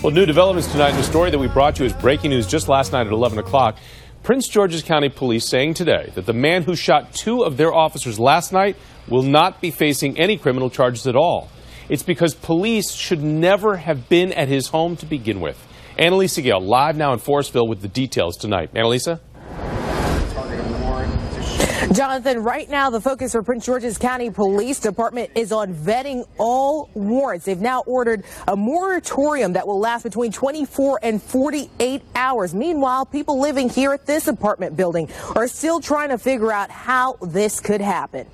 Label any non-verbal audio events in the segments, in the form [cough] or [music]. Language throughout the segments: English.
Well, new developments tonight in the story that we brought you is breaking news just last night at 11 o'clock. Prince George's County Police saying today that the man who shot two of their officers last night will not be facing any criminal charges at all. It's because police should never have been at his home to begin with. Annalisa Gale, live now in Forestville with the details tonight. Annalisa? Jonathan, right now the focus for Prince George's County Police Department is on vetting all warrants. They've now ordered a moratorium that will last between 24 and 48 hours. Meanwhile, people living here at this apartment building are still trying to figure out how this could happen.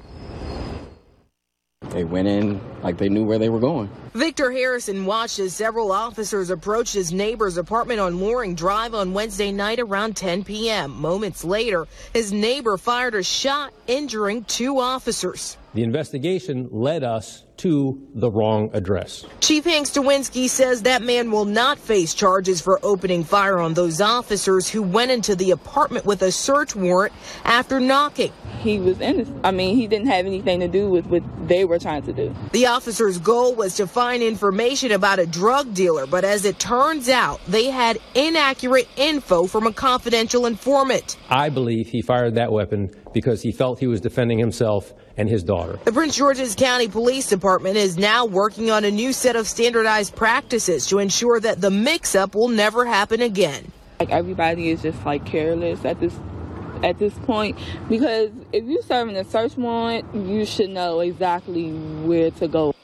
They went in like they knew where they were going. Victor Harrison watched as several officers approached his neighbor's apartment on Loring Drive on Wednesday night around 10 p.m. Moments later, his neighbor fired a shot, injuring two officers. The investigation led us to the wrong address. Chief Hank Stawinski says that man will not face charges for opening fire on those officers who went into the apartment with a search warrant after knocking. He was innocent. I mean, he didn't have anything to do with what they were trying to do. The officer's goal was to find information about a drug dealer, but as it turns out, they had inaccurate info from a confidential informant. I believe he fired that weapon because he felt he was defending himself and his daughter. The Prince George's County Police Department is now working on a new set of standardized practices to ensure that the mix up will never happen again. Like everybody is just like careless at this at this point because if you're serving a search warrant, you should know exactly where to go.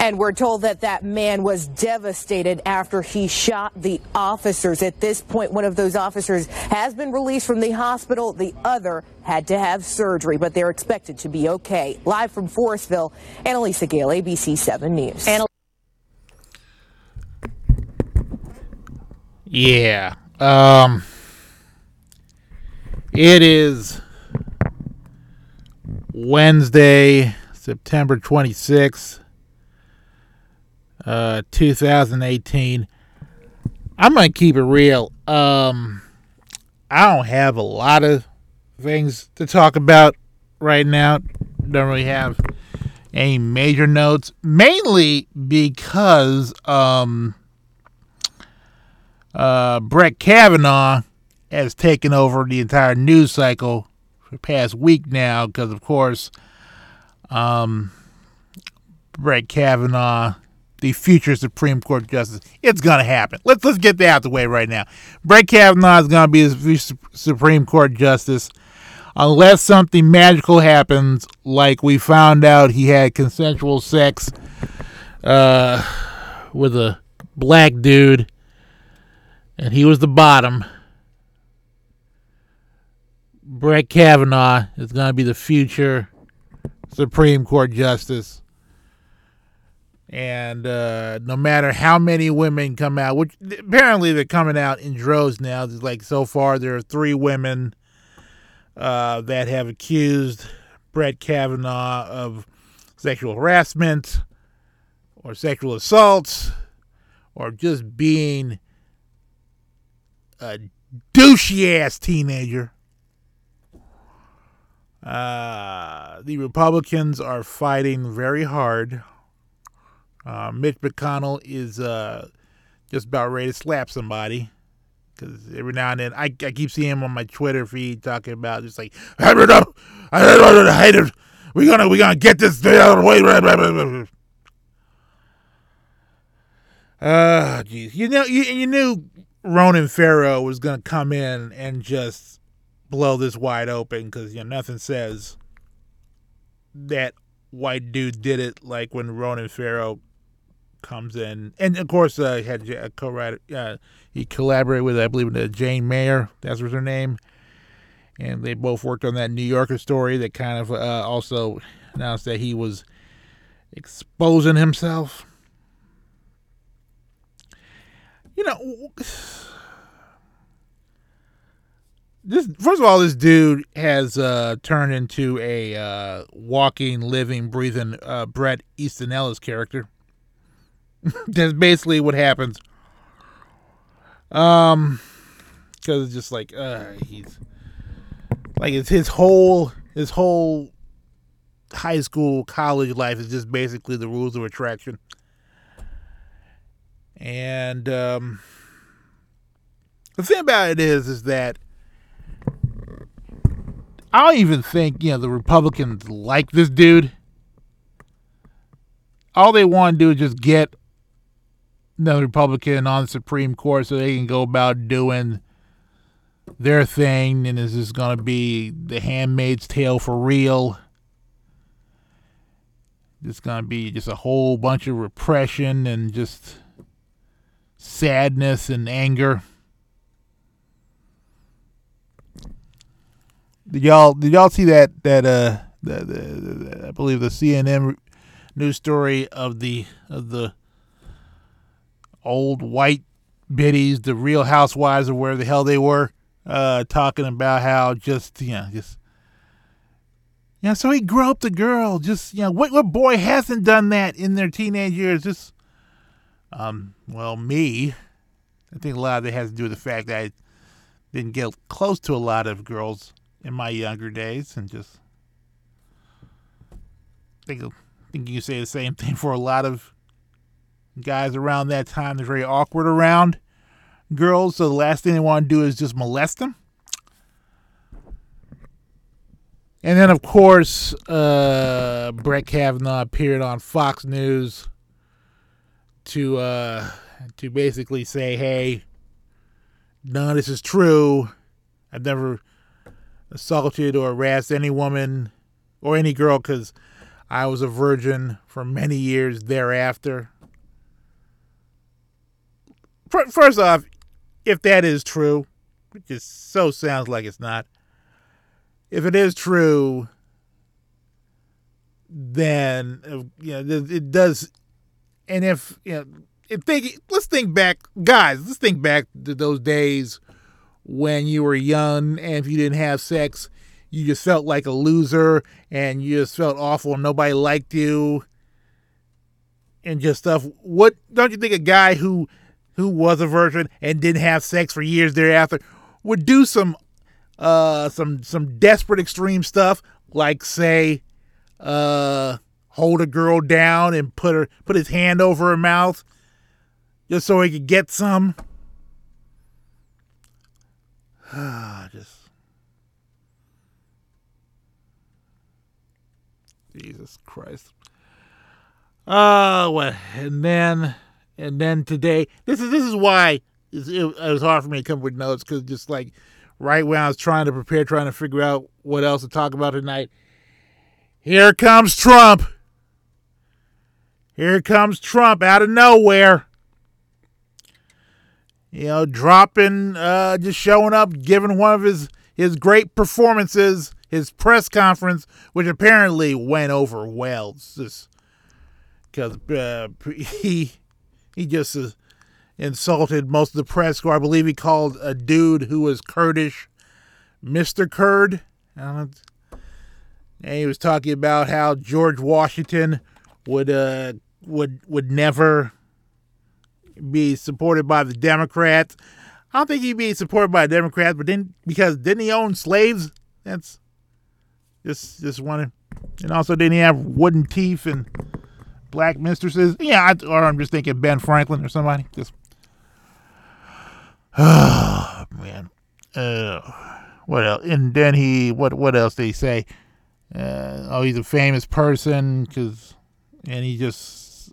And we're told that that man was devastated after he shot the officers. At this point, one of those officers has been released from the hospital. The other had to have surgery, but they're expected to be okay. Live from Forestville, Annalisa Gale, ABC 7 News. Yeah. Um, it is Wednesday, September 26th uh, 2018. I'm gonna keep it real. Um, I don't have a lot of things to talk about right now. Don't really have any major notes, mainly because um, uh, Brett Kavanaugh has taken over the entire news cycle for the past week now. Because of course, um, Brett Kavanaugh the future Supreme Court justice. It's gonna happen. Let's let's get that out the way right now. Brett Kavanaugh is gonna be the future Supreme Court justice, unless something magical happens, like we found out he had consensual sex uh, with a black dude, and he was the bottom. Brett Kavanaugh is gonna be the future Supreme Court justice and uh, no matter how many women come out, which apparently they're coming out in droves now. Like so far, there are three women uh, that have accused Brett Kavanaugh of sexual harassment or sexual assaults or just being a douchey ass teenager. Uh, the Republicans are fighting very hard uh, Mitch McConnell is uh, just about ready to slap somebody because every now and then I, I keep seeing him on my Twitter feed talking about just like I it, I hate it. We gonna we gonna get this thing out of the way. Ah, uh, jeez. You know, you, you knew Ronan Farrow was gonna come in and just blow this wide open because you know nothing says that white dude did it like when Ronan Farrow comes in, and of course, uh, he had a co-writer. Uh, he collaborated with, I believe, uh, Jane Mayer. That was her name, and they both worked on that New Yorker story that kind of uh, also announced that he was exposing himself. You know, this first of all, this dude has uh, turned into a uh, walking, living, breathing uh, Bret Easton Ellis character. [laughs] That's basically what happens. Um, because it's just like, uh, he's like it's his whole his whole high school college life is just basically the rules of attraction. And um, the thing about it is, is that I don't even think you know the Republicans like this dude. All they want to do is just get another Republican on the Supreme Court so they can go about doing their thing, and this is going to be the Handmaid's Tale for real. It's going to be just a whole bunch of repression and just sadness and anger. Did y'all did y'all see that that uh the, the, the I believe the CNN news story of the of the old white biddies, the Real Housewives, or where the hell they were, uh, talking about how just you know just yeah. So he grew up the girl. Just you know, what what boy hasn't done that in their teenage years? Just um, well, me. I think a lot of it has to do with the fact that I didn't get close to a lot of girls in my younger days, and just think think you say the same thing for a lot of guys around that time. They're very awkward around girls, so the last thing they want to do is just molest them. And then, of course, uh, Brett Kavanaugh appeared on Fox News to uh, to basically say, "Hey, none of this is true. I've never assaulted or harassed any woman or any girl because I was a virgin for many years thereafter." First off, if that is true, which just so sounds like it's not, if it is true, then uh, you know it does. And if you know, if think, let's think back, guys. Let's think back to those days when you were young, and if you didn't have sex, you just felt like a loser, and you just felt awful, and nobody liked you, and just stuff. What don't you think a guy who who was a virgin and didn't have sex for years thereafter would do some uh some some desperate extreme stuff like say uh hold a girl down and put her put his hand over her mouth just so he could get some [sighs] just Jesus Christ. Uh what and then and then today, this is this is why it, was hard for me to come up with notes because just like right when I was trying to prepare, trying to figure out what else to talk about tonight, here comes Trump. Here comes Trump out of nowhere. You know, dropping, uh, just showing up, giving one of his his great performances, his press conference, which apparently went over well. just because uh, [laughs] he he just uh, insulted most of the press, who I believe he called a dude who was Kurdish Mr. Kurd. And he was talking about how George Washington would uh, would would never be supported by the Democrats. I don't think he'd be supported by Democrats, but then because didn't he own slaves? That's just just one. And also, didn't he have wooden teeth and black mistresses. Yeah, I, or I'm just thinking Ben Franklin or somebody. Just, oh [sighs] man. Uh, what else? And then he, what what else did he say? Uh, oh, he's a famous person because, and he just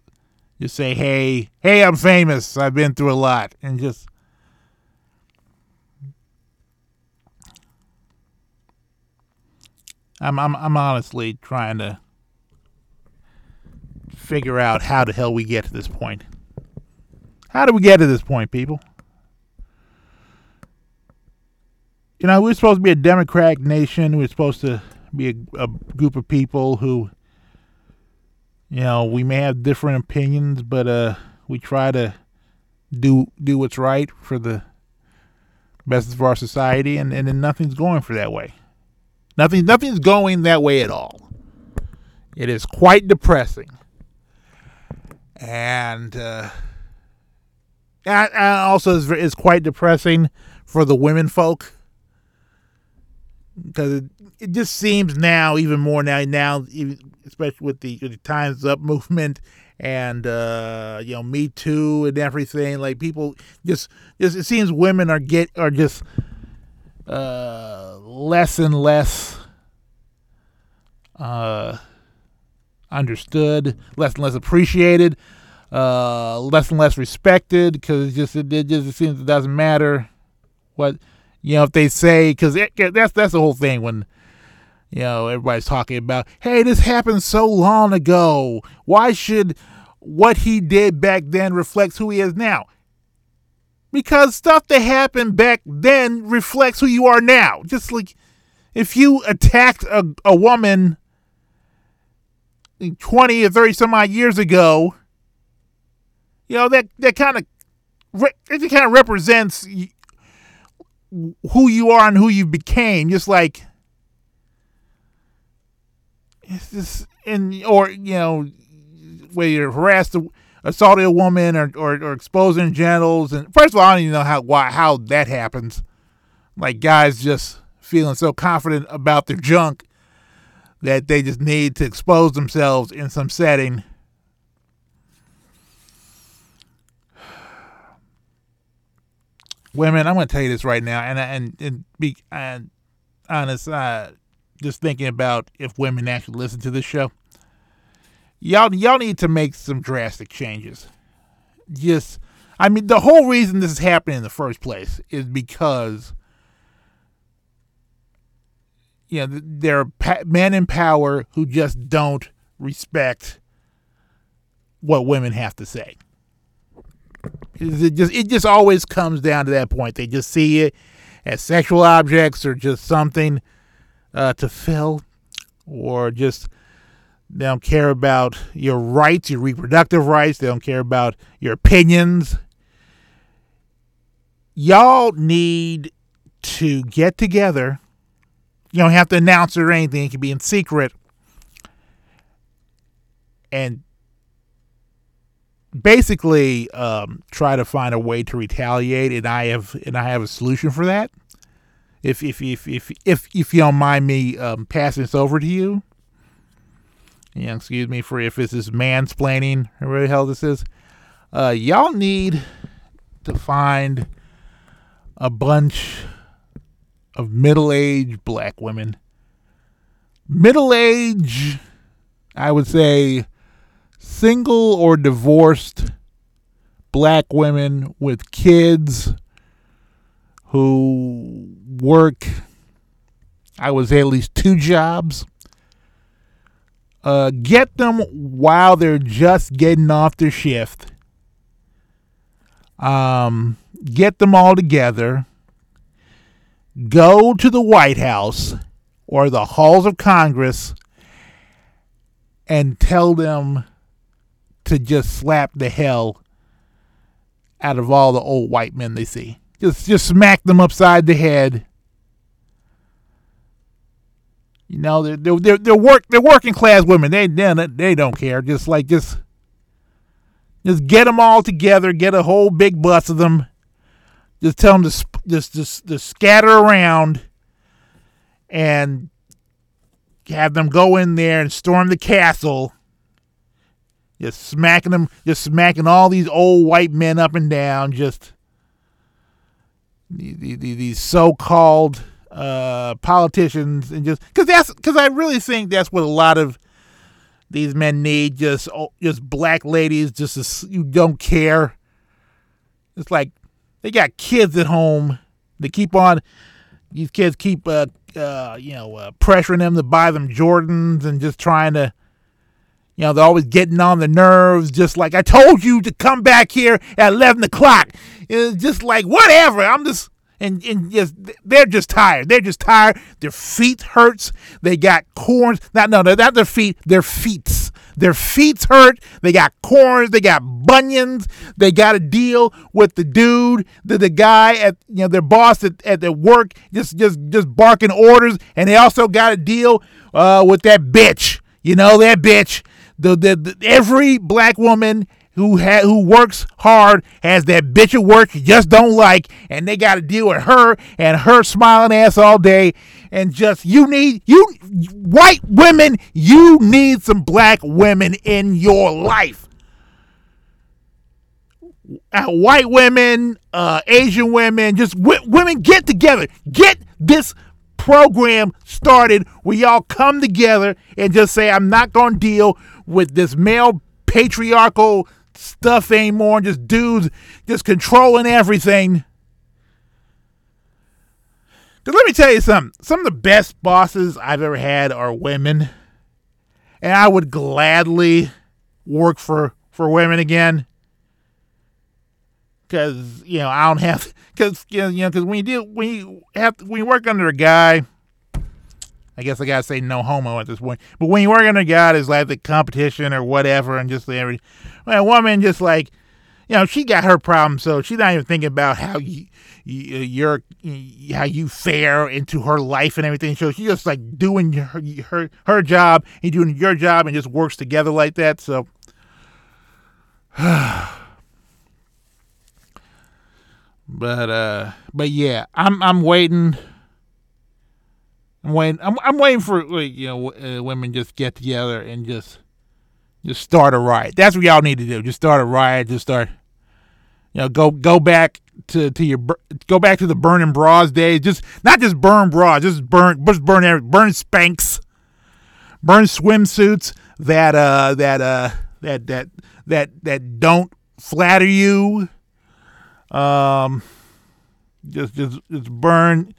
just say, hey, hey, I'm famous. I've been through a lot, and just. I'm I'm I'm honestly trying to figure out how the hell we get to this point. How do we get to this point, people? You know, we're supposed to be a democratic nation. We're supposed to be a, a group of people who, you know, we may have different opinions, but uh, we try to do do what's right for the best of our society, and, and then nothing's going for that way. Nothing, nothing's going that way at all. It is quite depressing and uh, also is is quite depressing for the women folk because it, it just seems now even more now now especially with the, the Times Up movement and uh, you know Me Too and everything. Like people just just it seems women are get are just uh, less and less uh, understood, less and less appreciated, uh, less and less respected because just it, it just seems it doesn't matter what you know if they say because that's that's the whole thing when you know everybody's talking about hey this happened so long ago. Why should what he did back then reflects who he is now? Because stuff that happened back then reflects who you are now. Just like if you attacked a, a woman 20 or 30 some odd years ago you know that that kind of it kind of represents who you are and who you became just like it's just in or you know where you're harassed assaulted a woman or, or, or exposing genitals and first of all I don't even know how why how that happens. Like guys just feeling so confident about their junk that they just need to expose themselves in some setting women, I'm going to tell you this right now, and and and be and honest, uh, just thinking about if women actually listen to this show, y'all y'all need to make some drastic changes. Just, I mean, the whole reason this is happening in the first place is because. You know, there are men in power who just don't respect what women have to say. It just it just always comes down to that point. They just see it as sexual objects or just something uh, to fill, or just they don't care about your rights, your reproductive rights. They don't care about your opinions. Y'all need to get together. You don't have to announce it or anything. It can be in secret. And basically um, try to find a way to retaliate, and I have and I have a solution for that. If if if if if, if you don't mind me um, passing this over to you, yeah, excuse me for if this is mansplaining or whatever the hell this is. Uh, y'all need to find a bunch of middle-aged black women. Middle-aged, I would say single or divorced black women with kids who work, I would say, at least two jobs. Uh, get them while they're just getting off their shift. Um, get them all together. Go to the White House or the halls of Congress and tell them to just slap the hell out of all the old white men they see. Just just smack them upside the head. You know, they're they're they're, they're work they're working class women. They they they don't care. Just like just just get them all together. Get a whole big bus of them. Just tell them to just scatter around, and have them go in there and storm the castle just smacking them, just smacking all these old white men up and down, just these, these so-called uh, politicians, and just because that's because I really think that's what a lot of these men need. Just oh, just black ladies, just you don't care. It's like they got kids at home. They keep on. These kids keep, uh, uh, you know, uh, pressuring them to buy them Jordans and just trying to you know, they're always getting on the nerves, just like I told you to come back here at 11 o'clock. It's just like, whatever. I'm just, and, and just, they're just tired. They're just tired. Their feet hurts. They got corns. Not, no, not their feet, their feet. Their feet hurt. They got corns. They got bunions. They got to deal with the dude, the, the guy at you know their boss at, at their work, just just just barking orders, and they also got to deal uh, with that bitch. You know that bitch the, the, the every black woman who ha- who works hard has that bitch at work you just don't like, and they got to deal with her and her smiling ass all day. And just you need you white women, you need some black women in your life. uh, white women, uh, Asian women, just w- women get together. Get this program started where y'all come together and just say, I'm not going to deal with this male patriarchal stuff anymore. Just dudes just controlling everything. Because let me tell you something. Some of the best bosses I've ever had are women. And I would gladly work for, for women again because you know I don't have because you know because when you do when you have when you work under a guy, I guess I gotta say no homo at this point. But when you work under a guy that's like the competition or whatever, and just every well, a woman just like you know she got her problem, so she's not even thinking about how you. you you're how you fare into her life and everything. So she's just like doing her her her job and doing your job and just works together like that. So [sighs] But uh, but yeah, I'm I'm waiting. I'm waiting. I'm I'm waiting for like, you know uh, women just get together and just just start a riot. That's what y'all need to do. Just start a riot. Just start. You know, go go back to to your go back to the burning bras days. Just not just burn bras. Just burn just burn burn Spanx, burn swimsuits that uh that uh that that that that don't flatter you um, just just just burn,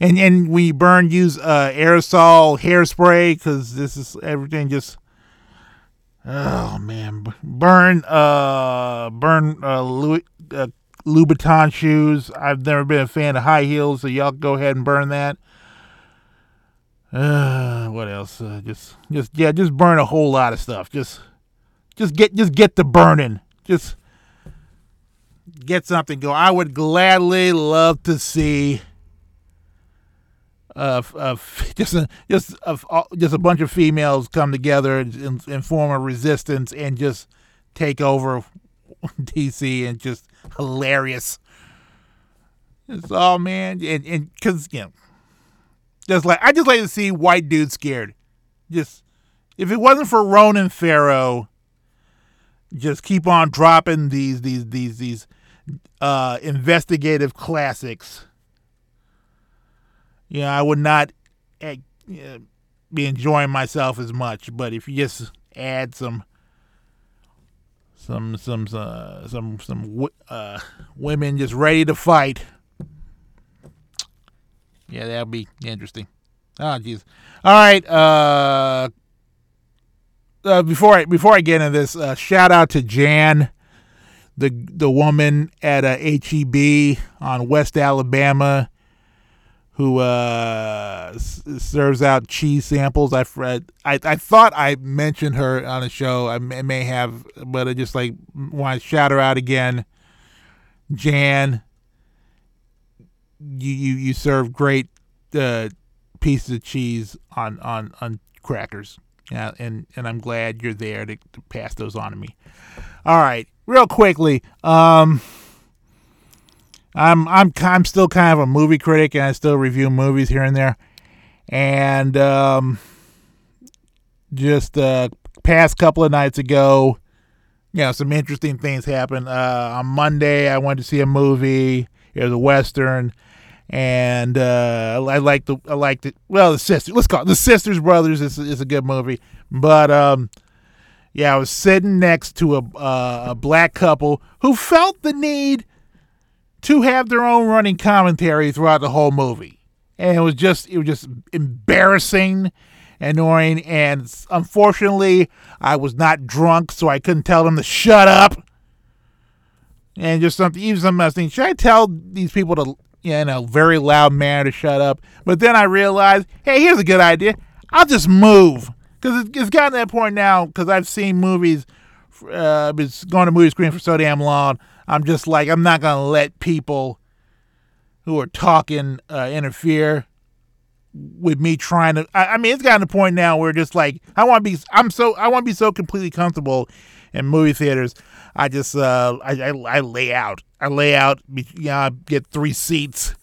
and and you burn, use uh, aerosol hairspray because this is everything just. Oh man, burn uh burn uh, Louis, uh Louboutin shoes. I've never been a fan of high heels, so y'all go ahead and burn that. Uh, what else? Uh, just just yeah, just burn a whole lot of stuff. Just just get just get the burning. Just get something going. I would gladly love to see uh, [laughs] uh, just a, just a, just a bunch of females come together and, and form a resistance and just take over [laughs] DC and just hilarious. It's all man, and and because you know, just like I just like to see white dudes scared. Just if it wasn't for Ronan Farrow, just keep on dropping these these these these uh, investigative classics. You know, I would not uh, be enjoying myself as much, but if you just add some some some uh, some some uh, women just ready to fight, yeah, that'll be interesting. Oh, jeez. All right. Uh, uh, before I before I get into this, uh, shout out to Jan the the woman at a HEB on West Alabama who uh, s- serves out cheese samples. Read. I, I thought I mentioned her on a show. I may, may have, but I just like want to shout her out again. Jan, you you, you serve great uh, pieces of cheese on on on crackers. Yeah, and and I'm glad you're there to, to pass those on to me. All right, real quickly, um, I'm I'm I'm still kind of a movie critic, and I still review movies here and there. And um, just uh, past couple of nights ago, you know, some interesting things happened. Uh, on Monday, I went to see a movie. It was a western, and uh, I liked the I liked it. Well, the sister, let's call it the Sisters Brothers is is a good movie, but um, yeah, I was sitting next to a uh, a black couple who felt the need to have their own running commentary throughout the whole movie, and it was just it was just embarrassing, annoying, and unfortunately, I was not drunk, so I couldn't tell them to shut up. And just something, even something I should I tell these people to, you know, very loud manner to shut up? But then I realized, hey, here's a good idea. I'll just move because it's gotten to that point now. Because I've seen movies, uh, been going to movie screen for so damn long. I'm just like, I'm not gonna let people who are talking uh, interfere with me trying to. I, I mean, it's gotten to the point now where just like I want to be. I'm so I want to be so completely comfortable in movie theaters. I just uh, I, I, I lay out. I lay out. You know, I get three seats,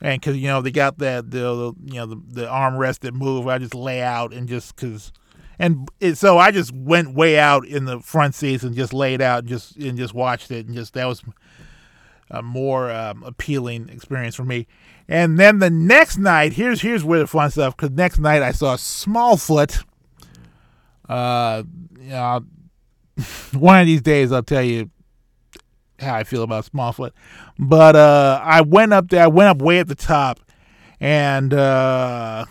and because you know they got that the, the you know the, the armrest that move. I just lay out and just because and it, so I just went way out in the front seats and just laid out and just and just watched it and just that was a more um, appealing experience for me. And then the next night, here's here's where the fun stuff. Because next night I saw Smallfoot. Uh, you [laughs] know, one of these days I'll tell you how I feel about Smallfoot. But uh, I went up there. I went up way at the top, and uh,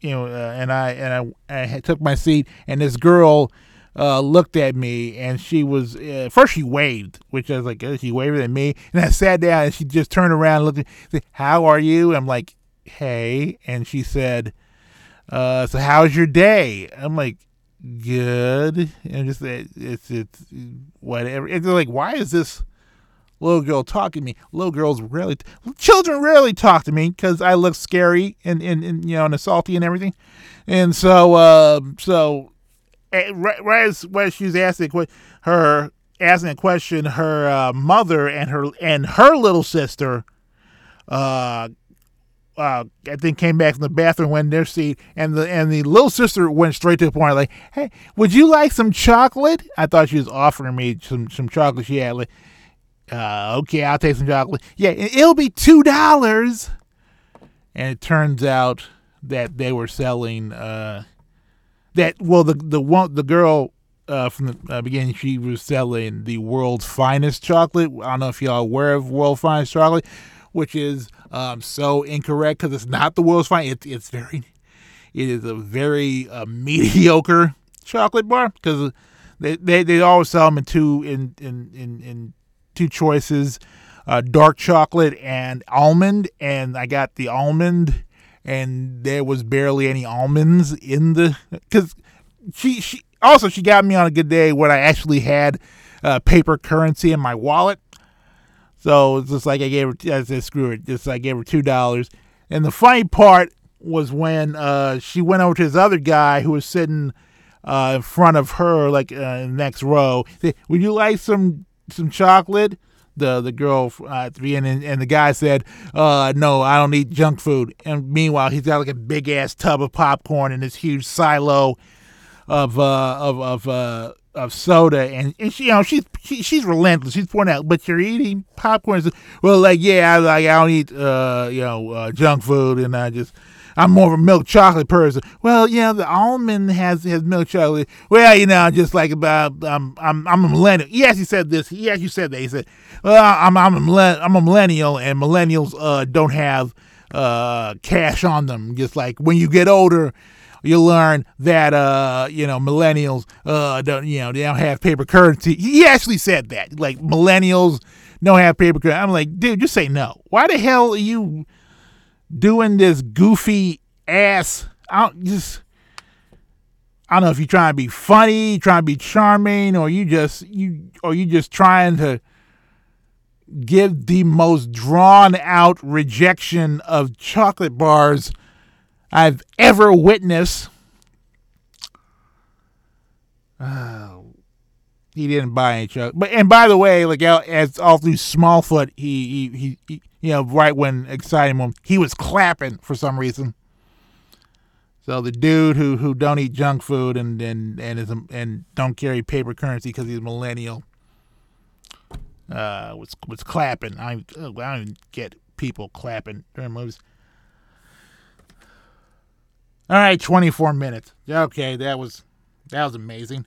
you know, uh, and I and I, I took my seat, and this girl uh, looked at me, and she was uh, first she waved, which I was like, oh, she waved at me, and I sat down, and she just turned around, and looked, at said, "How are you?" I'm like, "Hey," and she said, uh, "So how's your day?" I'm like, "Good," and just it's it's whatever. It's like, why is this? Little girl talking to me. Little girls rarely, children rarely talk to me because I look scary and, and, and, you know and assaulty and everything. And so uh, so eh, right, right as when she was asking her asking a question, her uh, mother and her and her little sister, uh, uh, I think came back from the bathroom, went in their seat, and the and the little sister went straight to the point, like, "Hey, would you like some chocolate?" I thought she was offering me some some chocolate. She had like uh, okay, I'll take some chocolate. Yeah, it'll be two dollars. And it turns out that they were selling uh, that. Well, the the one the girl uh, from the uh, beginning, she was selling the world's finest chocolate. I don't know if y'all are aware of world's finest chocolate, which is um, so incorrect because it's not the world's finest. It, it's very, it is a very uh, [laughs] mediocre chocolate bar because they, they they always sell them in two in in in, in two choices uh, dark chocolate and almond, and I got the almond, and there was barely any almonds in the because she she also she got me on a good day when I actually had uh, paper currency in my wallet. So it's just like I gave her, I said, screw it. Just I gave her two dollars. And the funny part was when uh, she went over to this other guy who was sitting uh, in front of her, like uh, next row. Would you like some some chocolate? The the girl at the end, and, and the guy said, uh, "No, I don't eat junk food." And meanwhile, he's got like a big ass tub of popcorn and this huge silo of uh, of of uh, of soda, and, and she, you know, she's she, she's relentless. She's pointing out, but you're eating popcorn. Well, like yeah, I like I don't eat uh, you know uh, junk food, and I just I'm more of a milk chocolate person. Well, yeah, the almond has has milk chocolate. Well, you know, just like about I'm I'm I'm a millennial. Yes, he actually said this. He actually said that. He said, "Well, I'm I'm a I'm a millennial, and millennials uh don't have uh cash on them. Just like when you get older." you learn that uh you know millennials uh don't you know they don't have paper currency. He actually said that like millennials don't have paper currency. I'm like, dude, just say no. Why the hell are you doing this goofy ass. I don't just. I don't know if you're trying to be funny, trying to be charming, or you just you or you just trying to give the most drawn out rejection of chocolate bars I've ever witnessed. Oh, he didn't buy any chocolate. But and by the way, like as all through Smallfoot, he he he, you know, right when exciting moment, he was clapping for some reason. So the dude who who don't eat junk food and and and is and don't carry paper currency because he's a millennial, uh, was was clapping. I I don't even get people clapping during movies. All right, 24 minutes. Okay, that was that was amazing.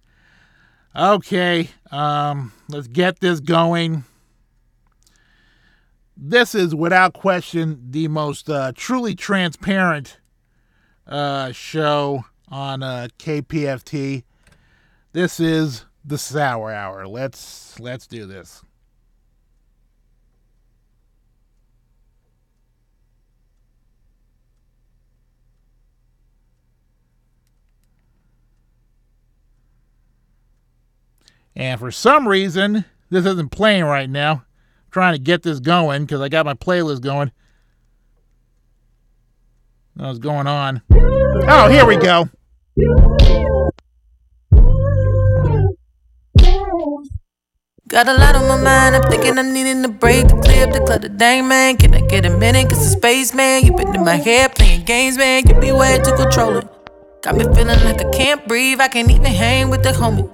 Okay, um, let's get this going this is without question the most uh, truly transparent uh, show on uh, KPFT. This is the Sour Hour. Let's let's do this. And for some reason, this isn't playing right now trying to get this going because I got my playlist going. That was going on? Oh, here we go. Got a lot on my mind, I'm thinking I'm needing a break to clear up the clutter. Dang, man, can I get a minute? Cause the space, man, you been in my head playing games, man. Give me way to control it. Got me feeling like I can't breathe, I can't even hang with the homie.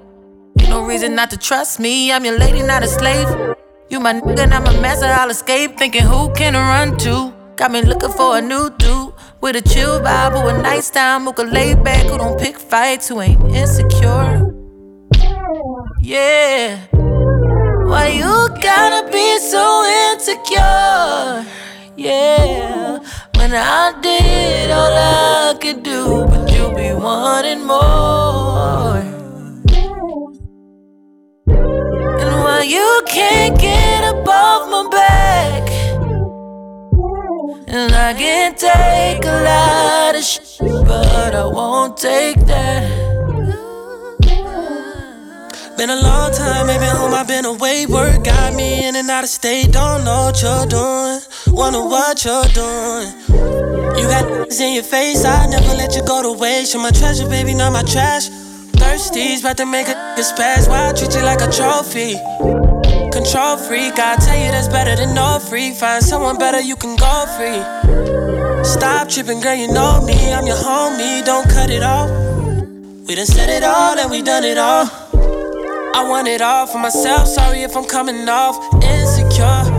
Ain't no reason not to trust me, I'm your lady, not a slave. You my nigga, and I'm a master, I'll escape. Thinking who can I run to? Got me looking for a new dude with a chill vibe, who a nice time, who can lay back, who don't pick fights, who ain't insecure. Yeah. Why you gotta be so insecure? Yeah. When I did all I could do, but you be wanting more. Why you can't get above my back? And I can take a lot of shit, but I won't take that. Been a long time, maybe home, I've been away. Work got me in and out of state. Don't know what you're doing. Wonder what you're doing. You got things in your face, I never let you go to waste. You're my treasure, baby, not my trash. Thirsties, about to make a spaz. Why I treat you like a trophy? Control freak, I tell you that's better than no free. Find someone better, you can go free. Stop tripping, girl, you know me. I'm your homie, don't cut it off. We done said it all and we done it all. I want it all for myself. Sorry if I'm coming off insecure.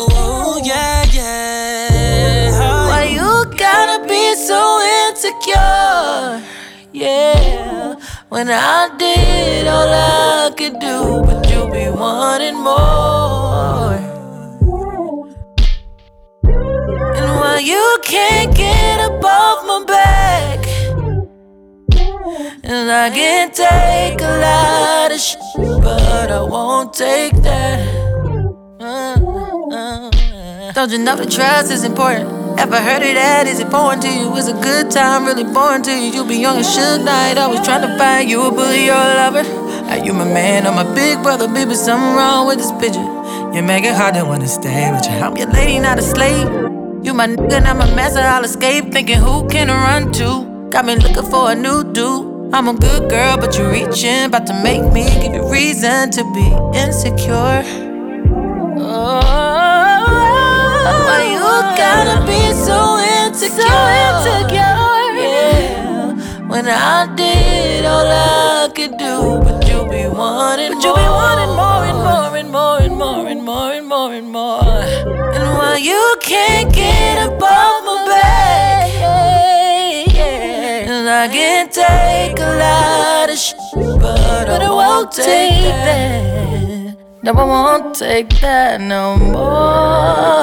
Ooh, yeah, yeah. Why you gotta be so insecure? Yeah. When I did all I could do, but you be wanting more. And why you can't get above my back? And I can take a lot of shit, but I won't take that. Uh, uh. Don't you know the trust is important? Ever heard of that? Is it foreign to you? Is a good time really boring to you? You be young and should night, always trying to find you a bully or a lover. Are you my man or my big brother? Baby, something wrong with this picture. You make it hard to wanna stay with you. I'm your lady, not a slave. You my nigga, not my master. I'll escape. Thinking who can I run to? Got me looking for a new dude. I'm a good girl, but you're reaching, about to make me give you reason to be insecure. Oh, you gotta be so insecure? So insecure, yeah. When I did all I could do, but you be wanting but more. you be wanting more and more and more and more and more and more and more. And why you can't get above my back? And I can take a lot of shit, but, but I won't take that. No, I won't take that no more.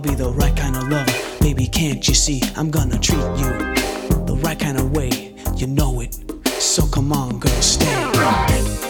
I'll be the right kind of lover. Baby, can't you see? I'm gonna treat you the right kind of way. You know it. So come on, girl, stay.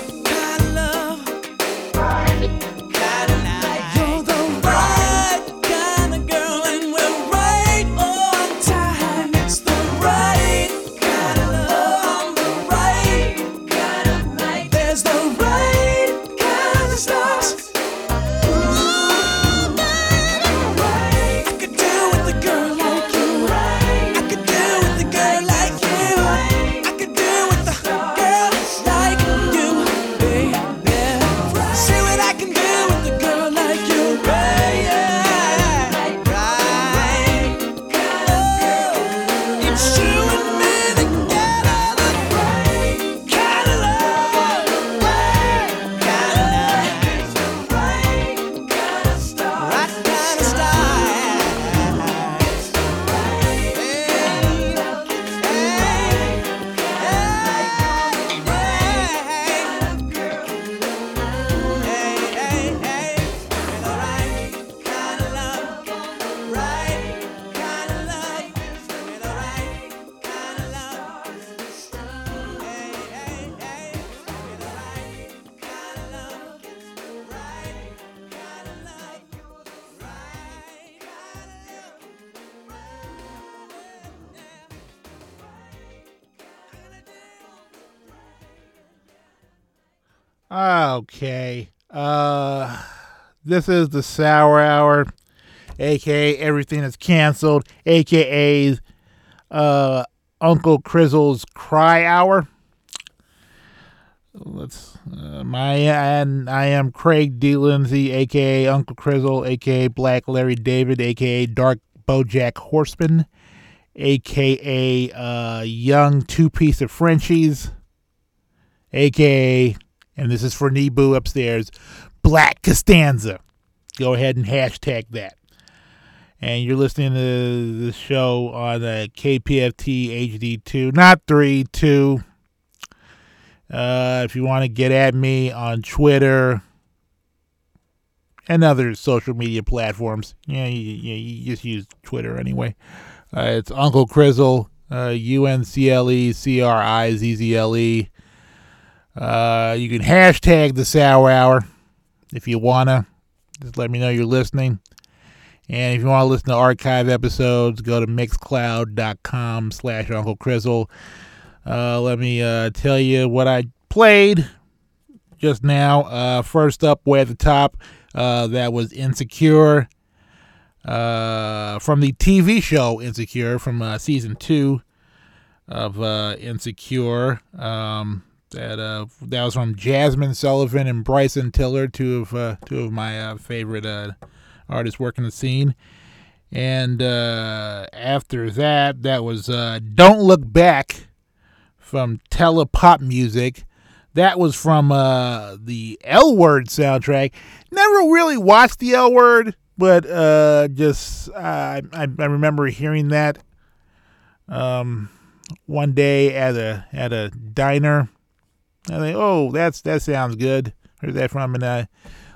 This is the Sour Hour, aka everything is canceled, aka uh, Uncle Crizzle's Cry Hour. Let's. Uh, my and I am Craig D. Lindsay, aka Uncle Crizzle, aka Black Larry David, aka Dark Bojack Horseman, aka uh, Young Two Piece of Frenchies, aka, and this is for Nebu upstairs, Black Costanza. Go ahead and hashtag that. And you're listening to the show on uh, KPFT HD2, not 3, 2. Uh, if you want to get at me on Twitter and other social media platforms, yeah, you, you, you just use Twitter anyway. Uh, it's Uncle Crizzle, uh, U N C L E C R I Z Z L E. Uh, you can hashtag the Sour Hour if you wanna. Just let me know you're listening. And if you want to listen to archive episodes, go to mixcloud.com slash Uncle Crizzle. Uh, let me uh, tell you what I played just now. Uh, first up, way at the top, uh, that was Insecure uh, from the TV show Insecure from uh, season two of Insecure. Um, that uh, that was from Jazmine Sullivan and Bryson Tiller, two of two of my favorite artists working the scene. And after that, that was "Don't Look Back." from Telepopmusik. That was from uh, the L Word soundtrack. Never really watched the L Word, but uh, just uh, I, I remember hearing that um, one day at a at a diner. I think, oh, that's that sounds good. Heard that from, and I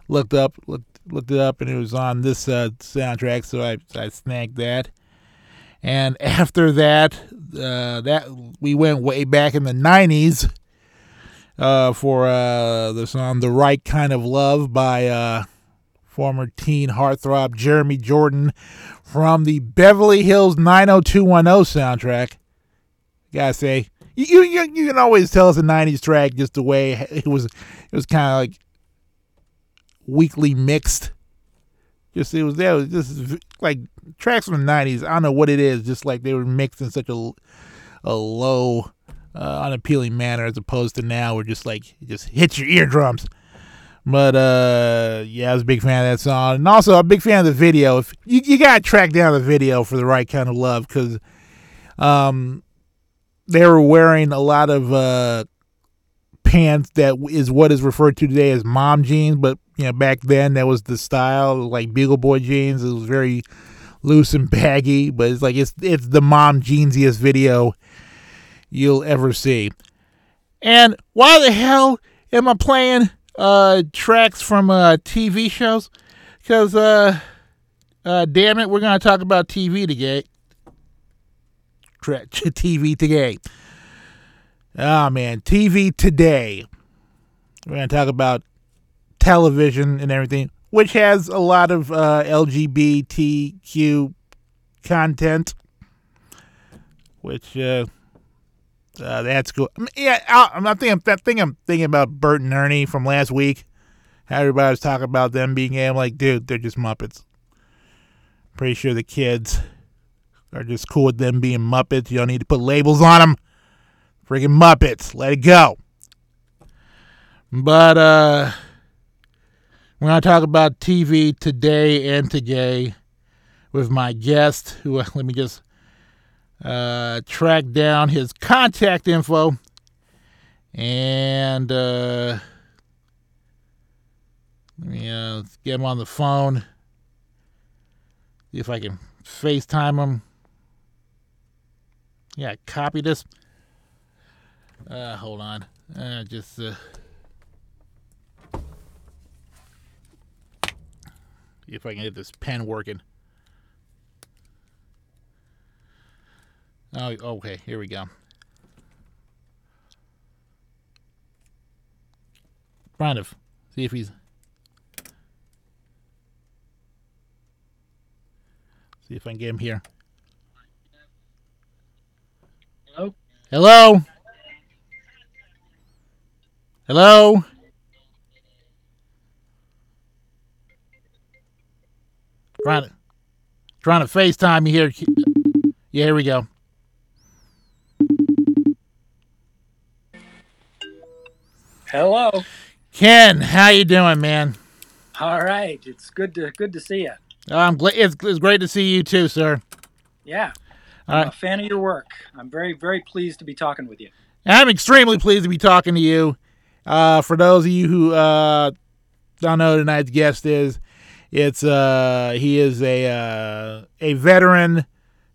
looked up looked looked it up, and it was on this uh, soundtrack, so I I snagged that. And [laughs] after that, uh, that we went way back in the '90s uh, for uh, the song "The Right Kind of Love" by uh, former teen heartthrob Jeremy Jordan from the Beverly Hills 90210 soundtrack. Gotta say, you you you can always tell it's a '90s track just the way it was. It was kind of like weakly mixed. Just it was there. Just like tracks from the '90s. I don't know what it is. Just like they were mixed in such a a low, uh, unappealing manner, as opposed to now, where just like it just hits your eardrums. But uh, yeah, I was a big fan of that song, and also a big fan of the video. If you you gotta track down the video for the right kind of love, because um, they were wearing a lot of uh pants that is what is referred to today as mom jeans, but you know back then that was the style, like Bugle Boy jeans. It was very loose and baggy, but it's like it's it's the mom jeansiest video you'll ever see. And why the hell am I playing uh tracks from uh TV shows? Because uh uh damn it, we're gonna talk about TV today. TV today. Oh man, TV today. We're gonna talk about television and everything, which has a lot of uh, LGBTQ content. Which uh, uh, that's cool. I mean, yeah, I, am thinking. Thing I'm thinking about Bert and Ernie from last week. How everybody was talking about them being gay. I'm like, dude, they're just Muppets. Pretty sure the kids are just cool with them being Muppets. You don't need to put labels on them. Freaking Muppets. Let it go. But uh we're gonna talk about TV today and today with my guest who [laughs] let me just uh track down his contact info and uh let me uh get him on the phone. See if I can FaceTime him. Yeah, copy this. Uh, hold on. Uh, just uh, see if I can get this pen working. Oh, okay. Here we go. To see if he's. See if I can get him here. Hello? Hello? Hello? Trying to, trying to FaceTime you here. Yeah, here we go. Hello. Ken, how you doing, man? All right. It's good to good to see you. I'm glad it's, it's great to see you too, sir. Yeah. I'm right. a fan of your work. I'm very very pleased to be talking with you. I'm extremely pleased to be talking to you. Uh, for those of you who uh, don't know who tonight's guest is, it's uh, he is a uh, a veteran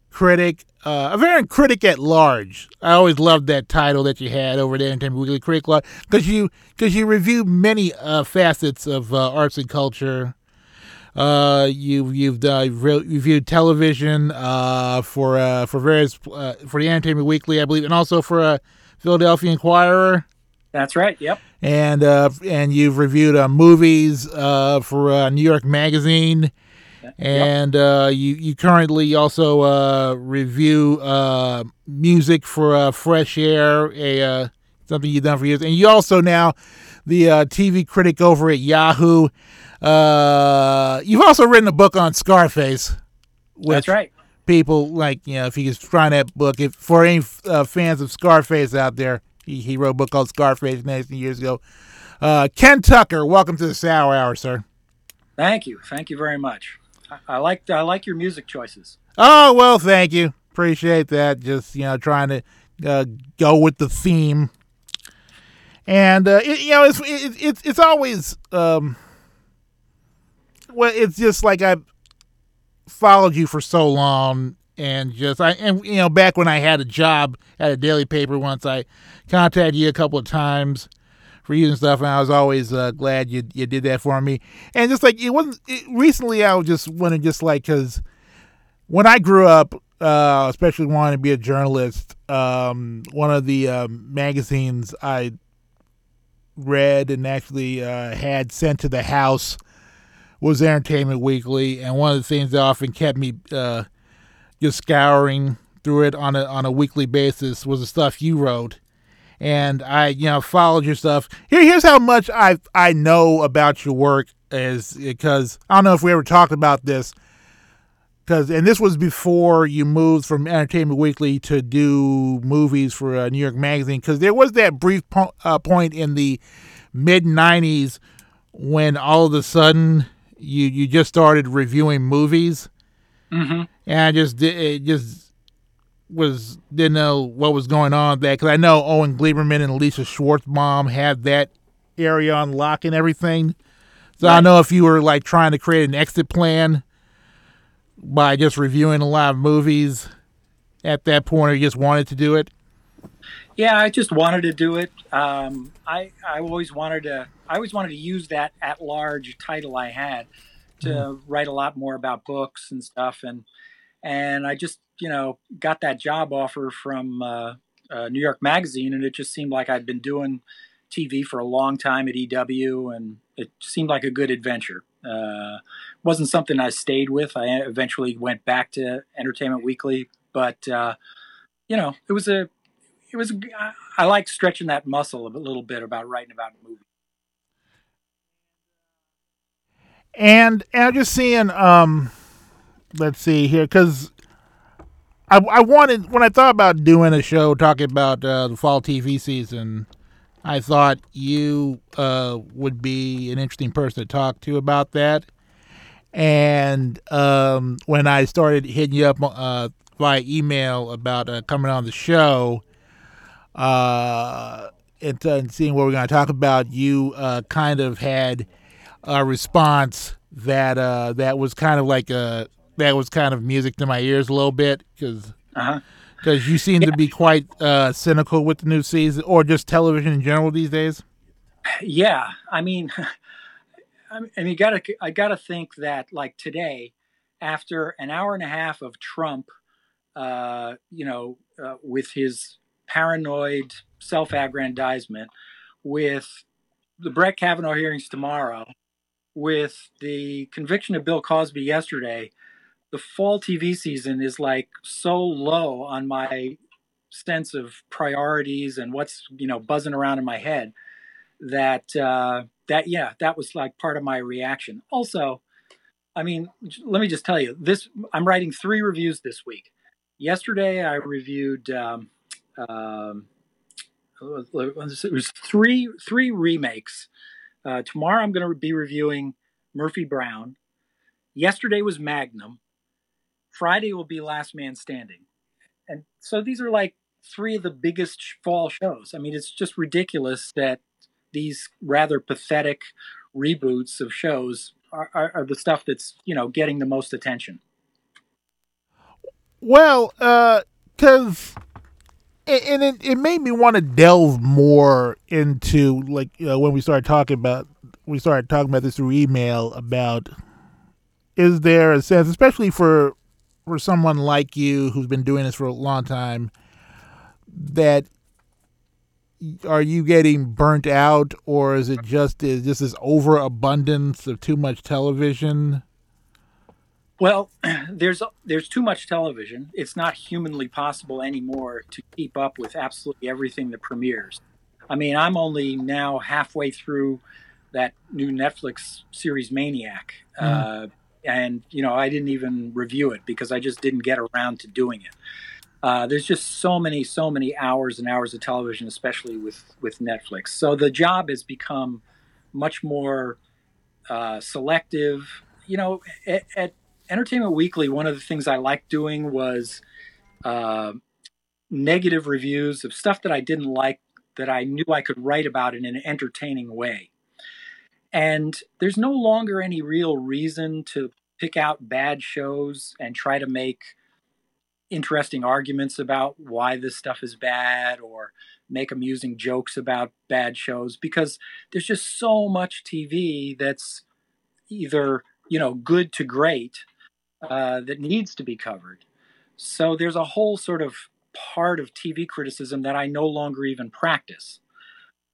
critic, uh, a veteran critic at large. I always loved that title that you had over there, in Entertainment Weekly Critic because you because you review many uh, facets of uh, arts and culture. Uh, you've you've uh, re- reviewed television uh, for uh, for various uh, for the Entertainment Weekly, I believe, and also for uh, Philadelphia Inquirer. That's right. Yep. And uh, and you've reviewed uh, movies uh, for uh, New York Magazine, and uh, you you currently also uh, review uh, music for uh, Fresh Air, a uh, something you've done for years, and you also now the uh, TV critic over at Yahoo. Uh, you've also written a book on Scarface. Which That's right. People like you know if you could find that book, if for any uh, fans of Scarface out there, he, he wrote a book called Scarface many years ago. Uh, Ken Tucker, welcome to the Sour Hour, sir. Thank you. Thank you very much. I, I like I like your music choices. Oh well, thank you. Appreciate that. Just you know, trying to uh, go with the theme, and uh, it, you know, it's it, it's it's always um, well, it's just like I followed you for so long, and just I and you know, back when I had a job at a daily paper once, I contacted you a couple of times for using stuff, and I was always uh, glad you you did that for me. And just like it wasn't it, recently, I was just wanted just like because when I grew up, uh, especially wanting to be a journalist, um, one of the uh, magazines I read and actually uh, had sent to the house was Entertainment Weekly, and one of the things that often kept me uh, just scouring through it on a on a weekly basis was the stuff you wrote. And I, you know, followed your stuff. Here, here's how much I I know about your work, is because I don't know if we ever talked about this because and this was before you moved from Entertainment Weekly to do movies for uh, New York Magazine because there was that brief po- uh, point in the mid '90s when all of a sudden you you just started reviewing movies, Mm-hmm. and I just did it just was didn't know what was going on with that because I know Owen Gleiberman and Lisa Schwarzbaum had that area on lock and everything. So I know if you were like trying to create an exit plan by just reviewing a lot of movies at that point, or you just wanted to do it. Yeah, I just wanted to do it. Um, I I always wanted to. I always wanted to use that at large title I had to write a lot more about books and stuff, and and I just you know got that job offer from uh, uh, New York Magazine, and it just seemed like I'd been doing TV for a long time at EW, and it seemed like a good adventure. Uh, wasn't something I stayed with. I eventually went back to Entertainment Weekly, but uh, you know, it was a, it was. I like stretching that muscle a little bit about writing about movies. And, and I'm just seeing, um, let's see here, because I, I wanted, when I thought about doing a show talking about uh, the fall TV season, I thought you uh, would be an interesting person to talk to about that. And um, when I started hitting you up uh, via email about uh, coming on the show uh, and, and seeing what we're going to talk about, you uh, kind of had a response that uh, that was kind of like a that was kind of music to my ears a little bit because Uh-huh. You seem to be quite uh, cynical with the new season or just television in general these days. Yeah, I mean, [laughs] I mean, you gotta, I gotta think that like today, after an hour and a half of Trump, uh, you know, uh, with his paranoid self-aggrandizement, with the Brett Kavanaugh hearings tomorrow, with the conviction of Bill Cosby yesterday, the fall TV season is like so low on my sense of priorities and what's you know buzzing around in my head that uh, that yeah that was like part of my reaction. Also, I mean, let me just tell you this. I'm writing three reviews this week. Yesterday, I reviewed. Um, um, it was three three remakes. Uh, tomorrow, I'm going to be reviewing Murphy Brown. Yesterday was Magnum. Friday will be Last Man Standing, and so these are like three of the biggest fall shows. I mean, it's just ridiculous that these rather pathetic reboots of shows are, are, are the stuff that's you know getting the most attention. Well, because uh, and it, it made me want to delve more into like you know, when we started talking about we started talking about this through email about is there a sense, especially for for someone like you who's been doing this for a long time, that are you getting burnt out or is it just is just this overabundance of too much television? Well, [clears throat] there's there's too much television. It's not humanly possible anymore to keep up with absolutely everything that premieres. I mean, I'm only now halfway through that new Netflix series Maniac, mm. uh, and you know I didn't even review it because I just didn't get around to doing it. Uh, there's just so many, so many hours and hours of television, especially with with Netflix. So the job has become much more uh, selective. You know, at, at, Entertainment Weekly, one of the things I liked doing was uh, negative reviews of stuff that I didn't like that I knew I could write about in an entertaining way. And there's no longer any real reason to pick out bad shows and try to make interesting arguments about why this stuff is bad or make amusing jokes about bad shows because there's just so much TV that's either you know good to great uh, that needs to be covered. So there's a whole sort of part of TV criticism that I no longer even practice.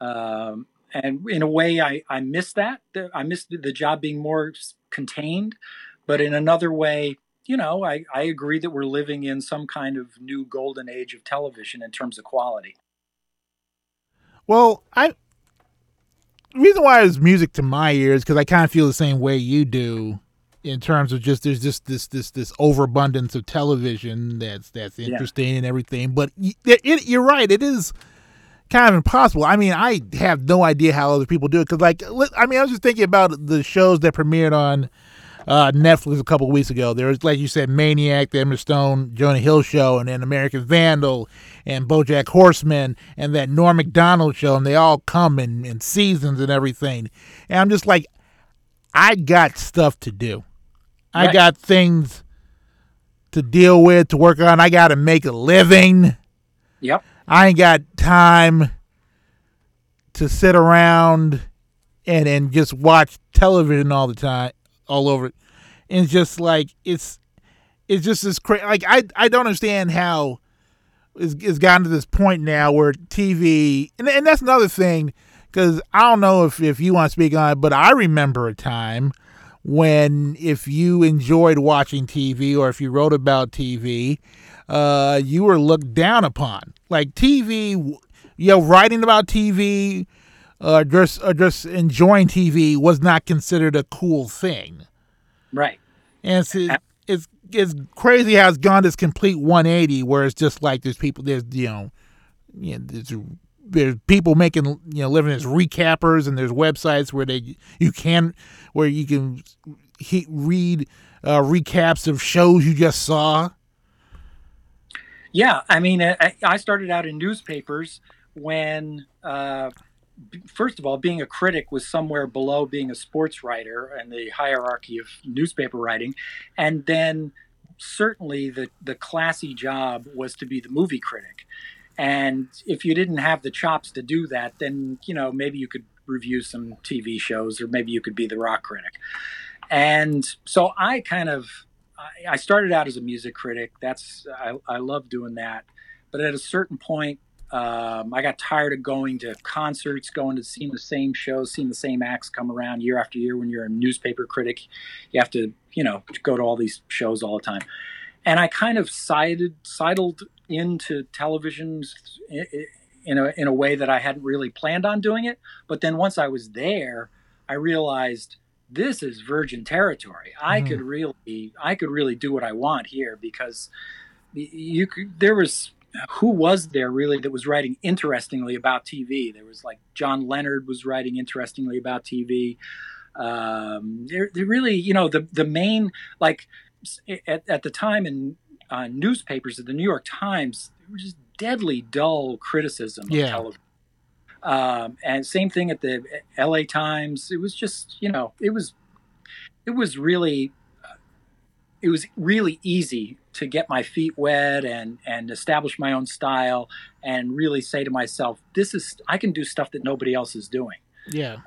Um, and in a way, I, I miss that. I miss the job being more contained. But in another way, you know, I, I agree that we're living in some kind of new golden age of television in terms of quality. Well, I the reason why it's music to my ears because I kind of feel the same way you do in terms of just there's just this this this overabundance of television that's that's interesting yeah. and everything. But it, it, you're right, it is kind of impossible. I mean, I have no idea how other people do it because, like, I mean, I was just thinking about the shows that premiered on uh, Netflix a couple weeks ago. There was, like you said, Maniac, the Emma Stone, Jonah Hill show, and then American Vandal, and BoJack Horseman, and that Norm Macdonald show, and they all come in, in seasons and everything. And I'm just like, I got stuff to do. I right. got things to deal with, to work on. I got to make a living. Yep. I ain't got time to sit around and and just watch television all the time all over. And just like it's it's just this crazy. Like I I don't understand how it's, it's gotten to this point now where TV and and that's another thing because I don't know if if you want to speak on it, but I remember a time when if you enjoyed watching TV or if you wrote about TV, uh, you were looked down upon. Like TV, you know, writing about TV uh, just uh, just enjoying TV was not considered a cool thing. Right. And it's, it's it's crazy how it's gone this complete 180 where it's just like there's people there's you know, you know there's there's people making you know living as recappers and there's websites where they you can where you can he, read uh, recaps of shows you just saw. Yeah, I mean, I, started out in newspapers when uh, first of all, being a critic was somewhere below being a sports writer and the hierarchy of newspaper writing. And then certainly the, the classy job was to be the movie critic. And if you didn't have the chops to do that, then, you know, maybe you could review some TV shows or maybe you could be the rock critic. And so I kind of, I started out as a music critic. That's, I, I love doing that. But at a certain point, um, I got tired of going to concerts, going to seeing the same shows, seeing the same acts come around year after year. When you're a newspaper critic, you have to, you know, go to all these shows all the time. And I kind of sided, sidled into television in a in a way that I hadn't really planned on doing it. But then once I was there, I realized this is virgin territory. I could really, I could really do what I want here because you could, there was who was there really that was writing interestingly about TV? There was like John Leonard was writing interestingly about TV. Um, they're, they're really, you know, the the main like at, at the time in uh, newspapers, of the New York Times, there was just deadly dull criticism of Yeah. television. Um, and same thing at the L.A. Times. It was just, you know, it was, it was really, uh, it was really easy to get my feet wet and and establish my own style and really say to myself, this is I can do stuff that nobody else is doing Yeah.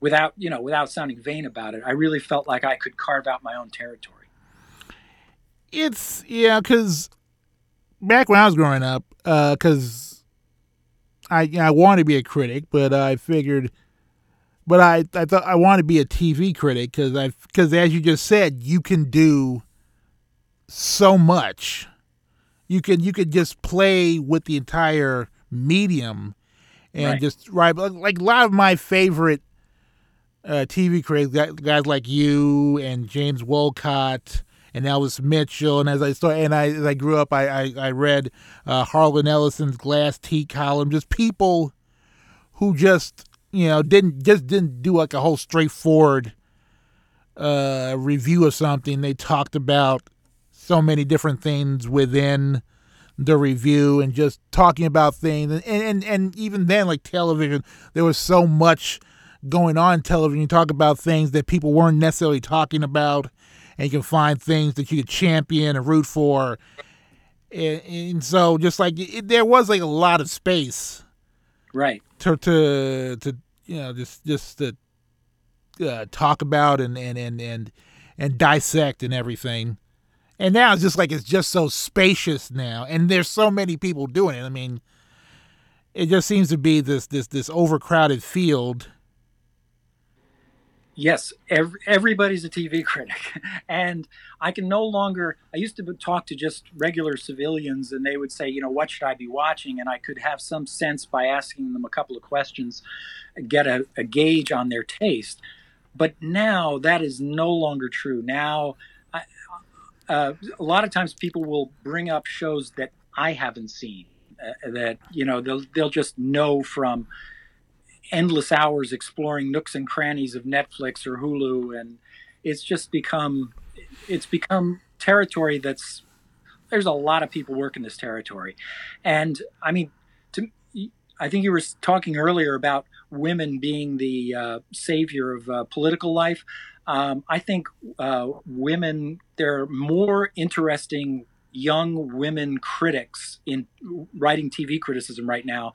without you know without sounding vain about it. I really felt like I could carve out my own territory. It's yeah, because back when I was growing up, because I I wanted to be a critic, but I figured, but I I thought I want to be a TV critic because I because as you just said, you can do so much. You can you could just play with the entire medium and Right. just right like a lot of my favorite uh, TV critics, guys like you and James Wolcott and Elvis Mitchell, and as I started, and I as I grew up, I I, I read uh, Harlan Ellison's Glass Teat column. Just people who just you know didn't just didn't do like a whole straightforward uh, review of something. They talked about so many different things within the review and just talking about things and, and and even then like television there was so much going on television you talk about things that people weren't necessarily talking about and you can find things that you could champion and root for and, and so just like it, there was like a lot of space Right. to to to you know just just to uh, talk about and and and and and dissect and everything. And now it's just like it's just so spacious now, and there's so many people doing it. I mean, it just seems to be this this this overcrowded field. Yes, ev- everybody's a TV [laughs] critic, and I can no longer. I used to talk to just regular civilians, and they would say, you know, what should I be watching? And I could have some sense by asking them a couple of questions, get a, a gauge on their taste. But now that is no longer true. Now, I, uh, a lot of times people will bring up shows that I haven't seen. Uh, that you know they'll they'll just know from endless hours exploring nooks and crannies of Netflix or Hulu, and it's just become it's become territory that's there's a lot of people working this territory, and I mean, to I think you were talking earlier about women being the uh, savior of uh, political life. Um, I think uh, women there are more interesting young women critics in writing TV criticism right now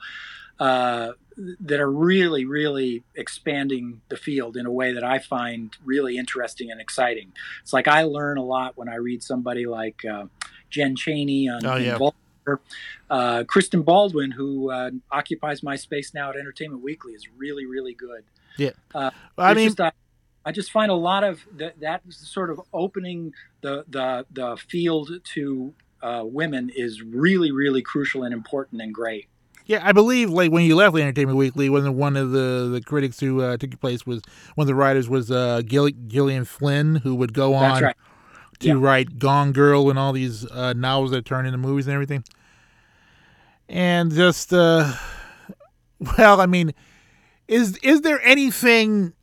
uh, that are really, really expanding the field in a way that I find really interesting and exciting. It's like I learn a lot when I read somebody like uh, Jen Chaney on Oh, yeah. Vulture. Uh, Kristen Baldwin, who uh, occupies my space now at Entertainment Weekly, is really, really good. Yeah, Uh, I mean, just, uh, I just find a lot of that, that sort of opening the the the field to uh, women is really, really crucial and important and great. Yeah, I believe like when you left Entertainment Weekly, when one of the the critics who uh, took your place was one of the writers was uh, Gill- Gillian Flynn, who would go on right. to Yeah. write Gone Girl and all these uh, novels that turn into movies and everything. And just, uh, [laughs] well, I mean, is is there anything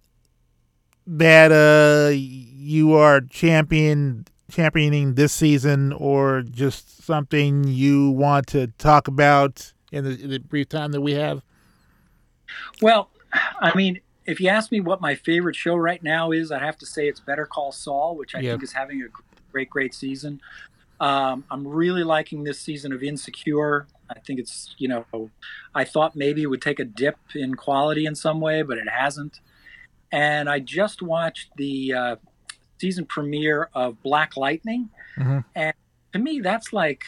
that uh, you are champion championing this season, or just something you want to talk about in the, in the brief time that we have? Well, I mean, if you ask me what my favorite show right now is, I'd have to say it's Better Call Saul, which I Yeah. think is having a great, great season. Um, I'm really liking this season of Insecure. I think it's, you know, I thought maybe it would take a dip in quality in some way, but it hasn't. And I just watched the uh, season premiere of Black Lightning. Mhm. And to me, that's like,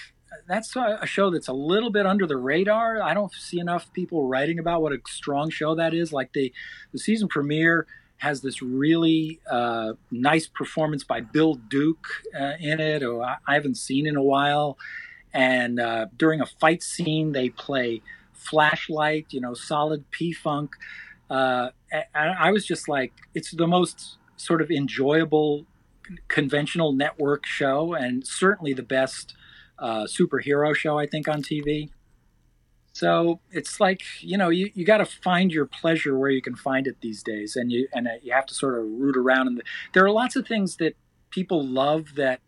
that's a show that's a little bit under the radar. I don't see enough people writing about what a strong show that is. Like the, the season premiere has this really uh, nice performance by Bill Duke uh, in it, who I, I haven't seen in a while. And uh, during a fight scene, they play Flashlight, you know, solid P Funk. Uh, I was just like, it's the most sort of enjoyable conventional network show and certainly the best uh, superhero show I think on TV. So it's like you know you, you got to find your pleasure where you can find it these days, and you and uh, you have to sort of root around. And the, there are lots of things that people love that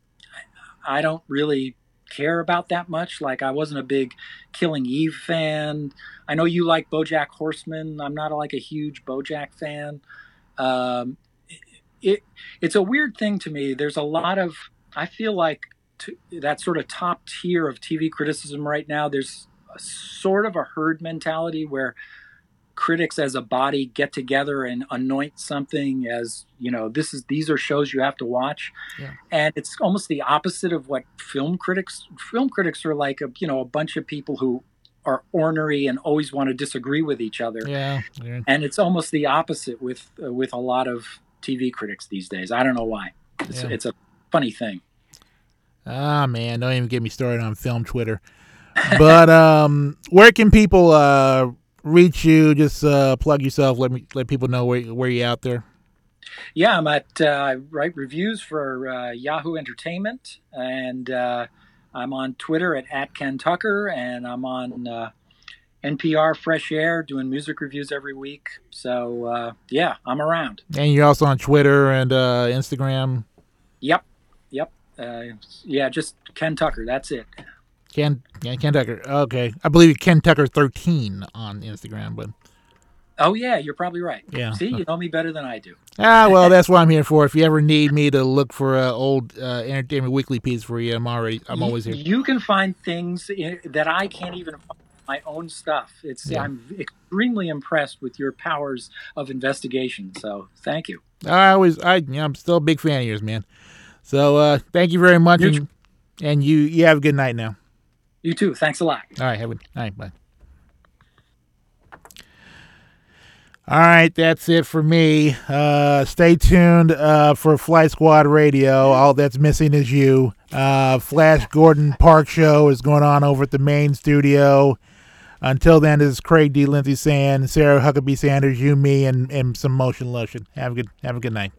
I don't really care about that much. Like I wasn't a big Killing Eve fan. I know you like BoJack Horseman. I'm not like a huge BoJack fan. Um, it it's a weird thing to me. There's a lot of I feel like to, that sort of top tier of TV criticism right now. There's a, sort of a herd mentality where critics as a body get together and anoint something as you know this is these are shows you have to watch Yeah. and it's almost the opposite of what film critics film critics are like a you know a bunch of people who are ornery and always want to disagree with each other Yeah. yeah. and it's almost the opposite with uh, with a lot of TV critics these days. I don't know why. It's Yeah. it's a funny thing. Ah man, don't even get me started on film Twitter. But [laughs] um, where can people uh reach you? Just uh, plug yourself. Let me let people know where where you out there. Yeah, I'm at uh, I write reviews for uh, Yahoo Entertainment, and uh, I'm on Twitter at at Ken Tucker, and I'm on uh, NPR Fresh Air doing music reviews every week. So uh, yeah, I'm around. And you're also on Twitter and uh, Instagram. Yep, yep. Uh, yeah, just Ken Tucker. That's it. Ken yeah, Ken Tucker. Okay, I believe Ken Tucker thirteen on Instagram, but Oh yeah, you're probably right. Yeah. See, you know me better than I do. [laughs] ah well, that's what I'm here for. If you ever need me to look for a old uh, Entertainment Weekly piece for you, I'm already I'm You- always here. You can find things i that I can't even find my own stuff. It's Yeah. I'm extremely impressed with your powers of investigation. So thank you. I always I yeah, I'm still a big fan of yours, man. So uh, thank you very much, You and, and you you have a good night now. You too. Thanks a lot. All right, have a all right, bye. All right, that's it for me. Uh, stay tuned uh, for Flight Squad Radio. All that's missing is you. Uh, Flash Gordon Park Show is going on over at the main studio. Until then, this is Craig D. Lindsay Sand, Sarah Huckabee Sanders, you, me, and, and some motion lotion. Have a good have a good night.